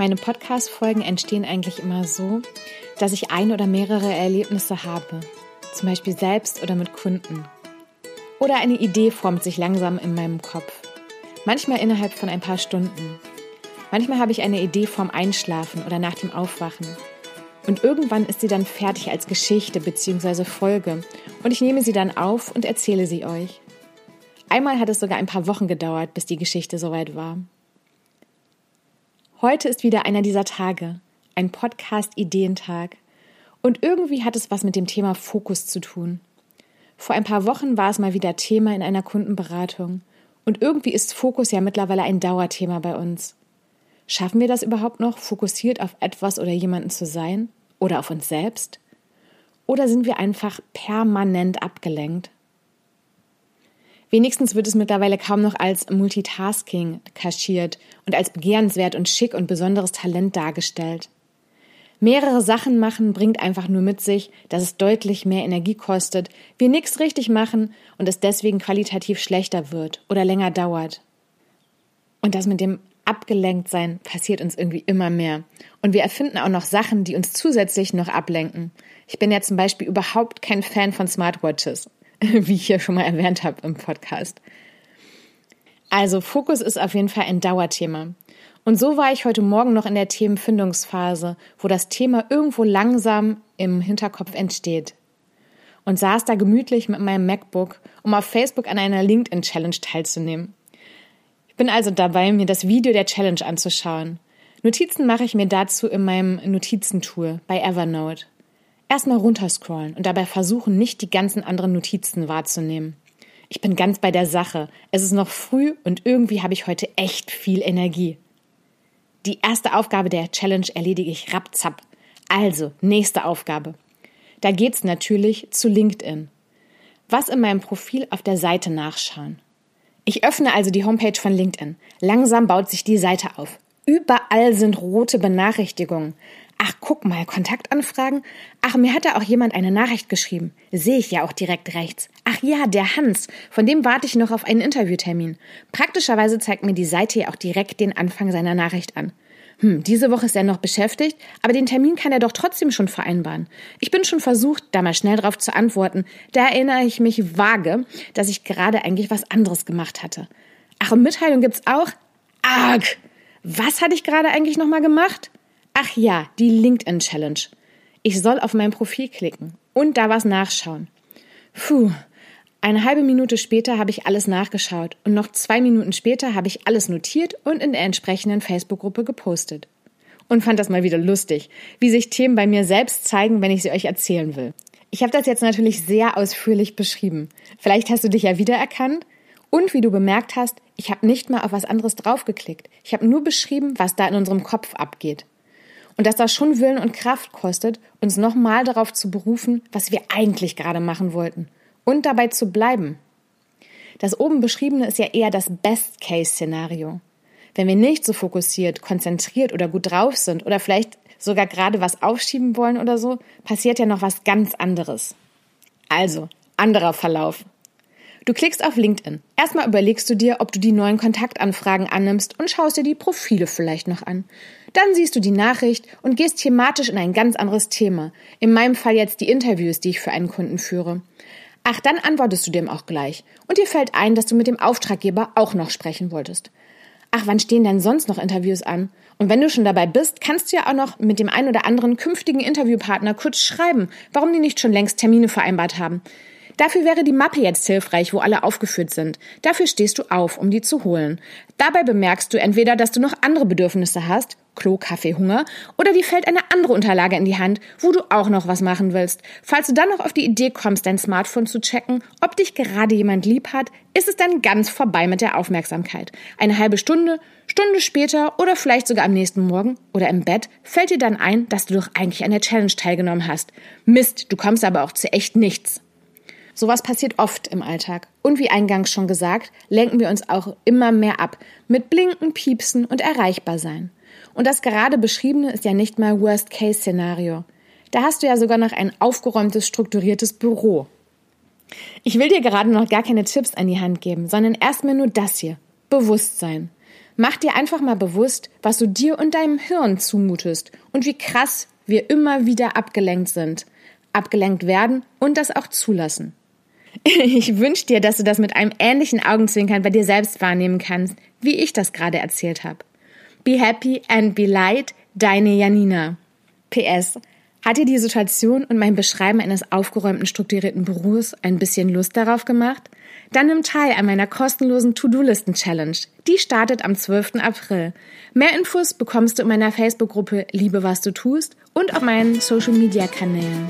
Meine Podcast-Folgen entstehen eigentlich immer so, dass ich ein oder mehrere Erlebnisse habe, zum Beispiel selbst oder mit Kunden. Oder eine Idee formt sich langsam in meinem Kopf, manchmal innerhalb von ein paar Stunden. Manchmal habe ich eine Idee vorm Einschlafen oder nach dem Aufwachen. Und irgendwann ist sie dann fertig als Geschichte bzw. Folge und ich nehme sie dann auf und erzähle sie euch. Einmal hat es sogar ein paar Wochen gedauert, bis die Geschichte soweit war. Heute ist wieder einer dieser Tage, ein Podcast-Ideentag. Und irgendwie hat es was mit dem Thema Fokus zu tun. Vor ein paar Wochen war es mal wieder Thema in einer Kundenberatung. Und irgendwie ist Fokus ja mittlerweile ein Dauerthema bei uns. Schaffen wir das überhaupt noch, fokussiert auf etwas oder jemanden zu sein? Oder auf uns selbst? Oder sind wir einfach permanent abgelenkt? Wenigstens wird es mittlerweile kaum noch als Multitasking kaschiert und als begehrenswert und schick und besonderes Talent dargestellt. Mehrere Sachen machen bringt einfach nur mit sich, dass es deutlich mehr Energie kostet, wir nichts richtig machen und es deswegen qualitativ schlechter wird oder länger dauert. Und das mit dem Abgelenktsein passiert uns irgendwie immer mehr. Und wir erfinden auch noch Sachen, die uns zusätzlich noch ablenken. Ich bin ja zum Beispiel überhaupt kein Fan von Smartwatches. wie ich ja schon mal erwähnt habe im Podcast. Also Fokus ist auf jeden Fall ein Dauerthema. Und so war ich heute Morgen noch in der Themenfindungsphase, wo das Thema irgendwo langsam im Hinterkopf entsteht. Und saß da gemütlich mit meinem MacBook, um auf Facebook an einer LinkedIn-Challenge teilzunehmen. Ich bin also dabei, mir das Video der Challenge anzuschauen. Notizen mache ich mir dazu in meinem Notizentool bei Evernote. Erstmal runterscrollen und dabei versuchen, nicht die ganzen anderen Notizen wahrzunehmen. Ich bin ganz bei der Sache. Es ist noch früh und irgendwie habe ich heute echt viel Energie. Die erste Aufgabe der Challenge erledige ich rapzapp. Also, nächste Aufgabe. Da geht's natürlich zu LinkedIn. Was in meinem Profil auf der Seite nachschauen. Ich öffne also die Homepage von LinkedIn. Langsam baut sich die Seite auf. Überall sind rote Benachrichtigungen. Ach, guck mal, Kontaktanfragen. Ach, mir hat da auch jemand eine Nachricht geschrieben. Sehe ich ja auch direkt rechts. Ach ja, der Hans. Von dem warte ich noch auf einen Interviewtermin. Praktischerweise zeigt mir die Seite ja auch direkt den Anfang seiner Nachricht an. Hm, diese Woche ist er noch beschäftigt, aber den Termin kann er doch trotzdem schon vereinbaren. Ich bin schon versucht, da mal schnell drauf zu antworten. Da erinnere ich mich vage, dass ich gerade eigentlich was anderes gemacht hatte. Ach, und Mitteilung gibt's auch? Arg! Was hatte ich gerade eigentlich nochmal gemacht? Ach ja, die LinkedIn Challenge. Ich soll auf mein Profil klicken und da was nachschauen. Puh, eine halbe Minute später habe ich alles nachgeschaut und noch zwei Minuten später habe ich alles notiert und in der entsprechenden Facebook-Gruppe gepostet. Und fand das mal wieder lustig, wie sich Themen bei mir selbst zeigen, wenn ich sie euch erzählen will. Ich habe das jetzt natürlich sehr ausführlich beschrieben. Vielleicht hast du dich ja wiedererkannt. Und wie du bemerkt hast, ich habe nicht mal auf was anderes draufgeklickt. Ich habe nur beschrieben, was da in unserem Kopf abgeht. Und dass das schon Willen und Kraft kostet, uns nochmal darauf zu berufen, was wir eigentlich gerade machen wollten. Und dabei zu bleiben. Das oben beschriebene ist ja eher das Best-Case-Szenario. Wenn wir nicht so fokussiert, konzentriert oder gut drauf sind oder vielleicht sogar gerade was aufschieben wollen oder so, passiert ja noch was ganz anderes. Also, anderer Verlauf. Du klickst auf LinkedIn. Erstmal überlegst du dir, ob du die neuen Kontaktanfragen annimmst und schaust dir die Profile vielleicht noch an. Dann siehst du die Nachricht und gehst thematisch in ein ganz anderes Thema. In meinem Fall jetzt die Interviews, die ich für einen Kunden führe. Ach, dann antwortest du dem auch gleich. Und dir fällt ein, dass du mit dem Auftraggeber auch noch sprechen wolltest. Ach, wann stehen denn sonst noch Interviews an? Und wenn du schon dabei bist, kannst du ja auch noch mit dem einen oder anderen künftigen Interviewpartner kurz schreiben, warum die nicht schon längst Termine vereinbart haben. Dafür wäre die Mappe jetzt hilfreich, wo alle aufgeführt sind. Dafür stehst du auf, um die zu holen. Dabei bemerkst du entweder, dass du noch andere Bedürfnisse hast, Klo, Kaffee, Hunger, oder dir fällt eine andere Unterlage in die Hand, wo du auch noch was machen willst. Falls du dann noch auf die Idee kommst, dein Smartphone zu checken, ob dich gerade jemand lieb hat, ist es dann ganz vorbei mit der Aufmerksamkeit. Eine halbe Stunde, Stunde später oder vielleicht sogar am nächsten Morgen oder im Bett fällt dir dann ein, dass du doch eigentlich an der Challenge teilgenommen hast. Mist, du kommst aber auch zu echt nichts. Sowas passiert oft im Alltag. Und wie eingangs schon gesagt, lenken wir uns auch immer mehr ab mit Blinken, Piepsen und erreichbar sein. Und das gerade beschriebene ist ja nicht mal Worst-Case-Szenario. Da hast du ja sogar noch ein aufgeräumtes, strukturiertes Büro. Ich will dir gerade noch gar keine Tipps an die Hand geben, sondern erstmal nur das hier. Bewusstsein. Mach dir einfach mal bewusst, was du dir und deinem Hirn zumutest und wie krass wir immer wieder abgelenkt sind, abgelenkt werden und das auch zulassen. Ich wünsche dir, dass du das mit einem ähnlichen Augenzwinkern bei dir selbst wahrnehmen kannst, wie ich das gerade erzählt habe. Be happy and be light, deine Janina. PS. Hat dir die Situation und mein Beschreiben eines aufgeräumten, strukturierten Büros ein bisschen Lust darauf gemacht? Dann nimm teil an meiner kostenlosen To-Do-Listen-Challenge. Die startet am 12. April. Mehr Infos bekommst du in meiner Facebook-Gruppe Liebe, was du tust und auf meinen Social-Media-Kanälen.